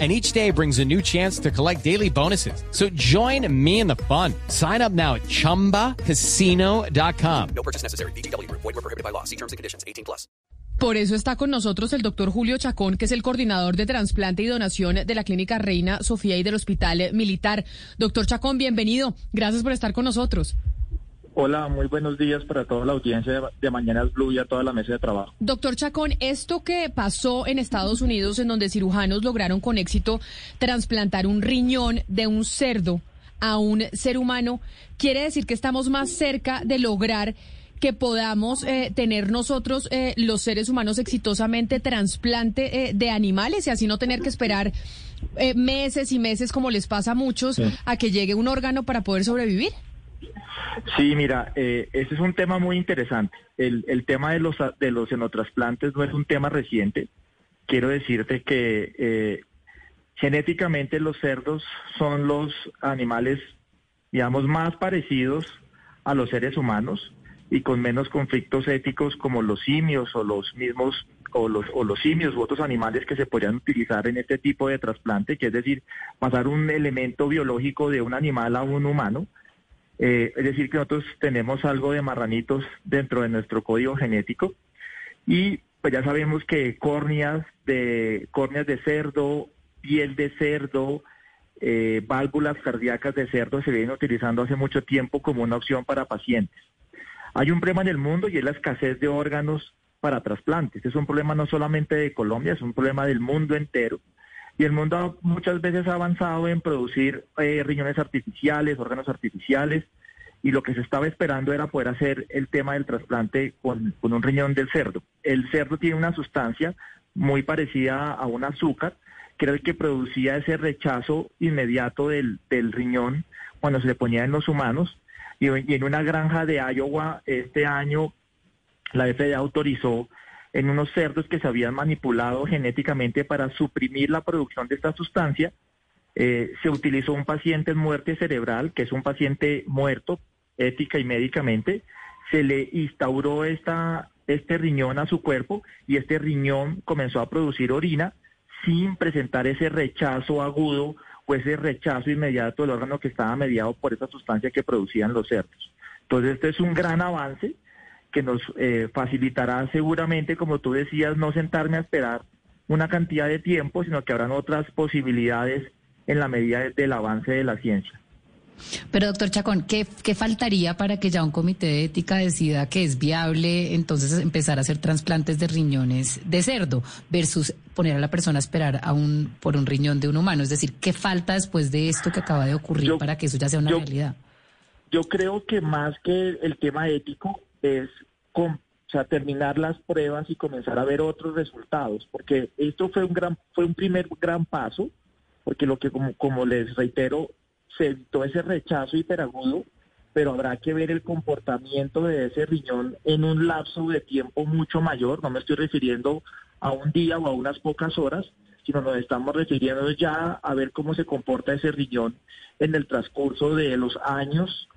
and each day brings a new chance to collect daily bonuses. So join me in the fun. Sign up now at ChumbaCasino.com. No purchase necessary. BGW. Void were prohibited by law. See terms and conditions. 18 plus. Por eso está con nosotros el doctor Julio Chacón, que es el coordinador de trasplante y donación de la Clínica Reina Sofía y del Hospital Militar. Doctor Chacón, bienvenido. Gracias por estar con nosotros. Hola, muy buenos días para toda la audiencia de Mañanas Blue y a toda la mesa de trabajo. Doctor Chacón, esto que pasó en Estados Unidos, en donde cirujanos lograron con éxito trasplantar un riñón de un cerdo a un ser humano, quiere decir que estamos más cerca de lograr que podamos eh, tener nosotros, eh, los seres humanos, exitosamente trasplante eh, de animales y así no tener que esperar meses y meses, como les pasa a muchos, a que llegue un órgano para poder sobrevivir. Sí, mira, eh, ese es un tema muy interesante. El, tema de los, de los xenotrasplantes no es un tema reciente. Quiero decirte que eh, genéticamente los cerdos son los animales, digamos, más parecidos a los seres humanos y con menos conflictos éticos como los simios o los mismos o los, o los simios u otros animales que se podrían utilizar en este tipo de trasplante, que es decir, pasar un elemento biológico de un animal a un humano eh, es decir, que nosotros tenemos algo de marranitos dentro de nuestro código genético y pues ya sabemos que córneas de, córneas de cerdo, piel de cerdo, eh, válvulas cardíacas de cerdo se vienen utilizando hace mucho tiempo como una opción para pacientes. Hay un problema en el mundo y es la escasez de órganos para trasplantes. Es un problema no solamente de Colombia, es un problema del mundo entero. Y el mundo muchas veces ha avanzado en producir eh, riñones artificiales, órganos artificiales, y lo que se estaba esperando era poder hacer el tema del trasplante con, un riñón del cerdo. El cerdo tiene una sustancia muy parecida a un azúcar, que era el que producía ese rechazo inmediato del, riñón cuando se le ponía en los humanos. Y, y en una granja de Iowa este año la FDA autorizó en unos cerdos que se habían manipulado genéticamente para suprimir la producción de esta sustancia. Eh, se utilizó un paciente en muerte cerebral, que es un paciente muerto ética y médicamente, se le instauró esta, este riñón a su cuerpo y este riñón comenzó a producir orina sin presentar ese rechazo agudo o ese rechazo inmediato del órgano que estaba mediado por esa sustancia que producían los cerdos. Entonces, este es un gran avance que nos eh, facilitará seguramente, como tú decías, no sentarme a esperar una cantidad de tiempo, sino que habrán otras posibilidades en la medida del avance de la ciencia. Pero doctor Chacón, ¿qué, ¿qué, faltaría para que ya un comité de ética decida que es viable entonces empezar a hacer trasplantes de riñones de cerdo versus poner a la persona a esperar a un, por un riñón de un humano? Es decir, ¿qué falta después de esto que acaba de ocurrir para que eso ya sea una realidad? Yo creo que más que el tema ético, es terminar las pruebas y comenzar a ver otros resultados, porque esto fue un gran, fue un primer gran paso, porque lo que como, como les reitero, se evitó ese rechazo hiperagudo, pero habrá que ver el comportamiento de ese riñón en un lapso de tiempo mucho mayor, no me estoy refiriendo a un día o a unas pocas horas, sino nos estamos refiriendo ya a ver cómo se comporta ese riñón en el transcurso de los años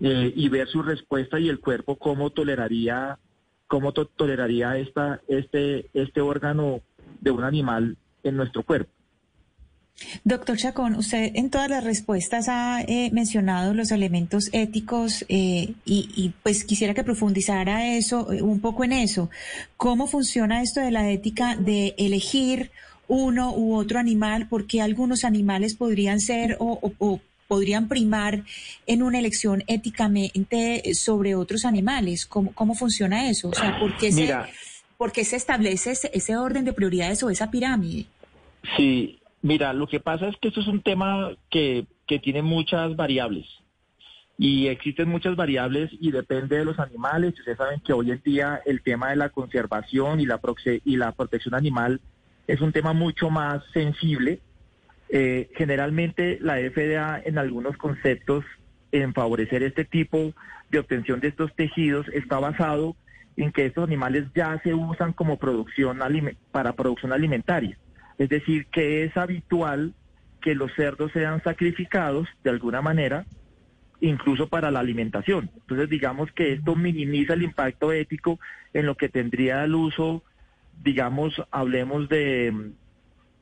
eh, y ver su respuesta y el cuerpo cómo toleraría cómo toleraría esta este este órgano de un animal en nuestro cuerpo. Doctor Chacón, usted en todas las respuestas ha eh, mencionado los elementos éticos eh, y, pues quisiera que profundizara eso un poco en eso. ¿Cómo funciona esto de la ética de elegir uno u otro animal? Porque algunos animales podrían ser o podrían primar en una elección éticamente sobre otros animales? ¿Cómo, cómo funciona eso? O sea, ¿por qué, se, ¿por se establece ese, orden de prioridades o esa pirámide? Sí, mira, lo que pasa es que esto es un tema que, que tiene muchas variables y existen muchas variables y depende de los animales. Ustedes saben que hoy en día el tema de la conservación y la, y la protección animal es un tema mucho más sensible eh, generalmente la FDA en algunos conceptos en favorecer este tipo de obtención de estos tejidos está basado en que estos animales ya se usan como producción para producción alimentaria. Es decir, que es habitual que los cerdos sean sacrificados de alguna manera, incluso para la alimentación. Entonces, digamos que esto minimiza el impacto ético en lo que tendría el uso, digamos, hablemos de,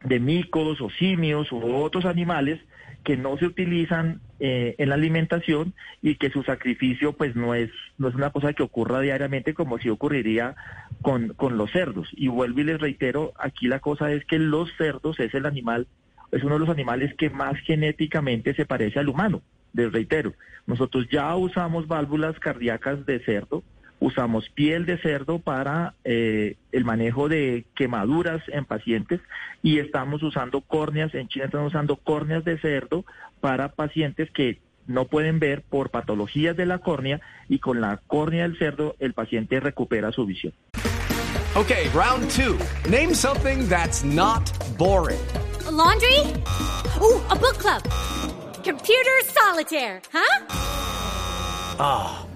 de micos o simios u otros animales que no se utilizan eh, en la alimentación y que su sacrificio pues no es no es una cosa que ocurra diariamente como si ocurriría con, con los cerdos. Y vuelvo y les reitero, aquí la cosa es que los cerdos es el animal, es uno de los animales que más genéticamente se parece al humano. Les reitero, nosotros ya usamos válvulas cardíacas de cerdo, usamos piel de cerdo para eh, el manejo de quemaduras en pacientes y estamos usando córneas, en China estamos usando córneas de cerdo para pacientes que no pueden ver por patologías de la córnea y con la córnea del cerdo el paciente recupera su visión. Okay, round two. Name something that's not boring. laundry? Uh, a book club. Computer solitaire, huh? Ah.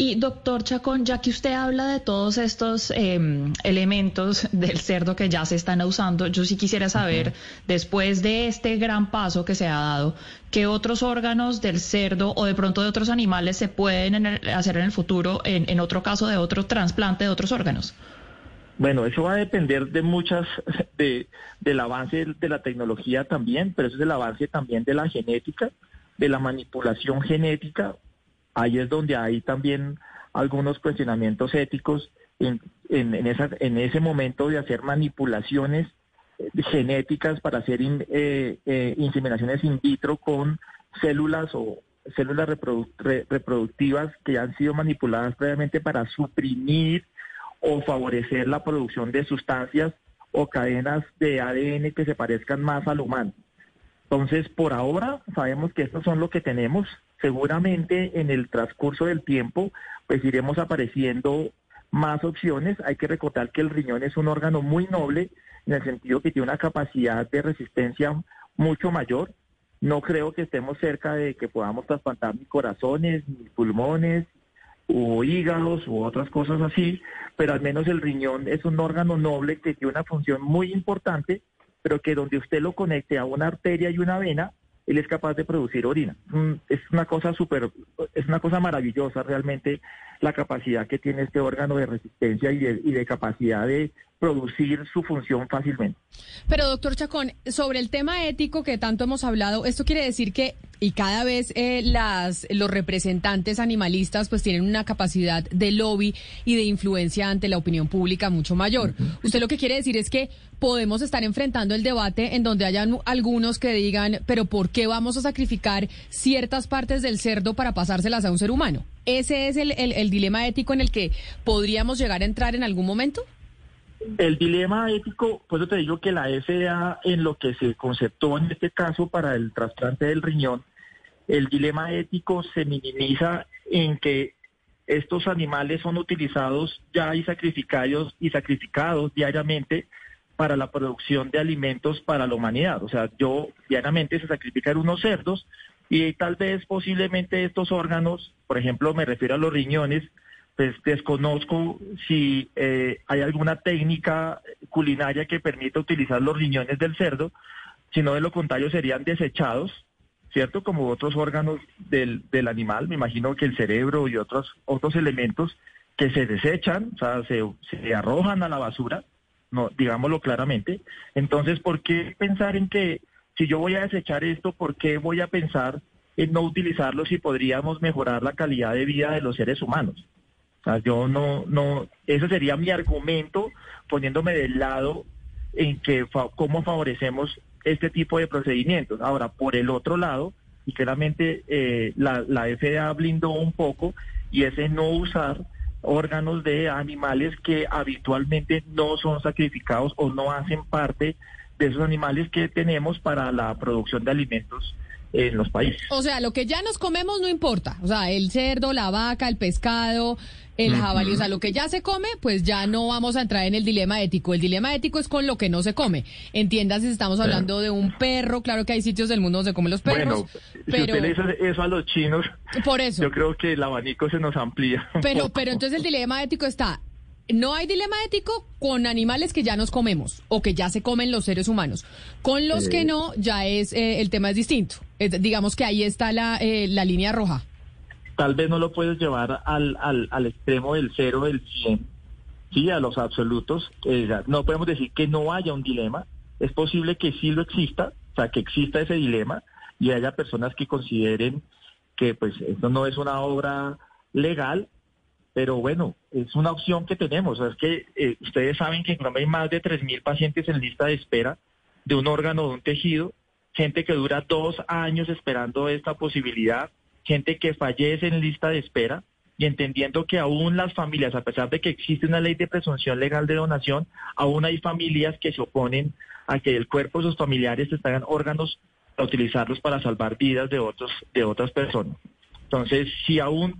Y doctor Chacón, ya que usted habla de todos estos eh, elementos del cerdo que ya se están usando, yo sí quisiera saber, después de este gran paso que se ha dado, ¿qué otros órganos del cerdo o de pronto de otros animales se pueden hacer en el futuro, en, en otro caso de otro trasplante de otros órganos? Bueno, eso va a depender de muchas, de, del avance de la tecnología también, pero eso es el avance también de la genética, de la manipulación genética ahí es donde hay también algunos cuestionamientos éticos en, en, ese momento de hacer manipulaciones eh, genéticas para hacer eh, eh, inseminaciones in vitro con células o células reproductivas que han sido manipuladas previamente para suprimir o favorecer la producción de sustancias o cadenas de ADN que se parezcan más al humano. Entonces, por ahora sabemos que estos son lo que tenemos. Seguramente en el transcurso del tiempo, pues iremos apareciendo más opciones. Hay que recordar que el riñón es un órgano muy noble en el sentido que tiene una capacidad de resistencia mucho mayor. No creo que estemos cerca de que podamos trasplantar ni corazones, ni pulmones, o hígados, u otras cosas así, pero al menos el riñón es un órgano noble que tiene una función muy importante pero que donde usted lo conecte a una arteria y una vena, él es capaz de producir orina. Es una cosa súper, es una cosa maravillosa realmente la capacidad que tiene este órgano de resistencia y de, y de capacidad de producir su función fácilmente. Pero doctor Chacón, sobre el tema ético que tanto hemos hablado, esto quiere decir que y cada vez eh, las los representantes animalistas pues tienen una capacidad de lobby y de influencia ante la opinión pública mucho mayor. Usted lo que quiere decir es que podemos estar enfrentando el debate en donde hayan algunos que digan, pero ¿por qué vamos a sacrificar ciertas partes del cerdo para pasárselas a un ser humano? ¿Ese es el, el dilema ético en el que podríamos llegar a entrar en algún momento? El dilema ético, pues te digo que la FDA en lo que se conceptó en este caso para el trasplante del riñón, el dilema ético se minimiza en que estos animales son utilizados ya y sacrificados y sacrificados diariamente para la producción de alimentos para la humanidad. O sea, yo diariamente se sacrifican unos cerdos y tal vez posiblemente estos órganos, por ejemplo, me refiero a los riñones, pues desconozco si eh, hay alguna técnica culinaria que permita utilizar los riñones del cerdo, sino de lo contrario serían desechados, ¿cierto? Como otros órganos del, del animal, me imagino que el cerebro y otros, otros elementos que se desechan, o sea, se, se arrojan a la basura, no, digámoslo claramente. Entonces, ¿por qué pensar en que si yo voy a desechar esto, por qué voy a pensar en no utilizarlo si podríamos mejorar la calidad de vida de los seres humanos? Yo no, no, ese sería mi argumento poniéndome del lado en que cómo favorecemos este tipo de procedimientos. Ahora, por el otro lado, y claramente eh, la, la FDA blindó un poco, y ese no usar órganos de animales que habitualmente no son sacrificados o no hacen parte de esos animales que tenemos para la producción de alimentos en los países. O sea, lo que ya nos comemos no importa. O sea, el cerdo, la vaca, el pescado, el jabalí, o sea, lo que ya se come, pues ya no vamos a entrar en el dilema ético. El dilema ético es con lo que no se come. Entiendas si estamos hablando de un perro, claro que hay sitios del mundo donde se comen los perros. Bueno, si pero usted le dice eso a los chinos, por eso. yo creo que el abanico se nos amplía. Pero, pero entonces el dilema ético está. No hay dilema ético con animales que ya nos comemos o que ya se comen los seres humanos. Con los que Eh. no, ya es eh, el tema es distinto. Es- digamos que ahí está la, eh, la línea roja. Tal vez no lo puedes llevar al, al, al extremo del cero, del 100, sí, a los absolutos. Eh, no podemos decir que no haya un dilema. Es posible que sí lo exista, o sea, que exista ese dilema y haya personas que consideren que pues esto no es una obra legal, pero bueno, es una opción que tenemos. O sea, es que eh, ustedes saben que en Colombia hay más de 3.000 pacientes en lista de espera de un órgano o de un tejido, gente que dura dos años esperando esta posibilidad, gente que fallece en lista de espera y entendiendo que aún las familias, a pesar de que existe una ley de presunción legal de donación, aún hay familias que se oponen a que el cuerpo de sus familiares traigan órganos a utilizarlos para salvar vidas de otros de otras personas. Entonces, si aún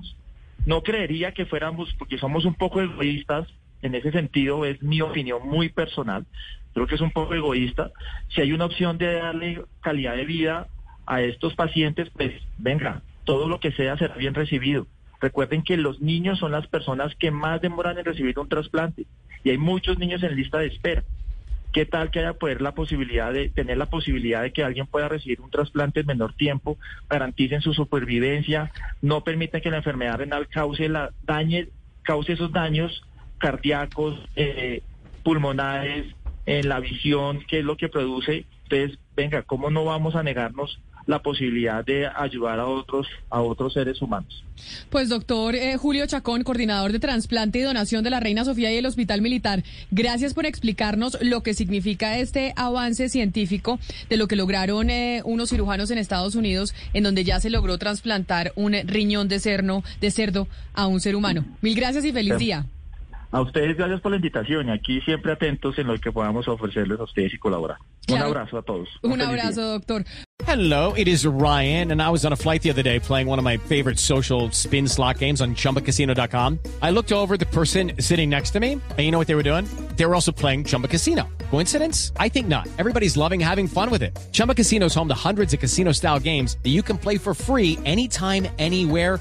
no creería que fuéramos, porque somos un poco egoístas, en ese sentido es mi opinión muy personal, creo que es un poco egoísta, si hay una opción de darle calidad de vida a estos pacientes, pues venga, todo lo que sea será bien recibido. Recuerden que los niños son las personas que más demoran en recibir un trasplante y hay muchos niños en lista de espera. ¿Qué tal que haya poder la posibilidad de tener la posibilidad de que alguien pueda recibir un trasplante en menor tiempo, garanticen su supervivencia, no permitan que la enfermedad renal cause la dañe, cause esos daños cardíacos, eh, pulmonares, en la visión, que es lo que produce? Entonces, venga, ¿cómo no vamos a negarnos la posibilidad de ayudar a otros a otros seres humanos? Pues doctor eh, Julio Chacón, coordinador de trasplante y donación de la Reina Sofía y el Hospital Militar, gracias por explicarnos lo que significa este avance científico de lo que lograron eh, unos cirujanos en Estados Unidos, en donde ya se logró trasplantar un riñón de, cerno, de cerdo a un ser humano. Mil gracias y feliz Sí. día. A ustedes gracias por la invitación y aquí siempre atentos en lo que podamos ofrecerles a ustedes y colaborar. Claro. Un abrazo a todos. Un feliz día. abrazo, doctor. Hello, it is Ryan, and I was on a flight the other day playing one of my favorite social spin slot games on chumbacasino.com. I looked over the person sitting next to me, and you know what they were doing? They were also playing Chumba Casino. Coincidence? I think not. Everybody's loving having fun with it. Chumba Casino is home to hundreds of casino style games that you can play for free anytime, anywhere,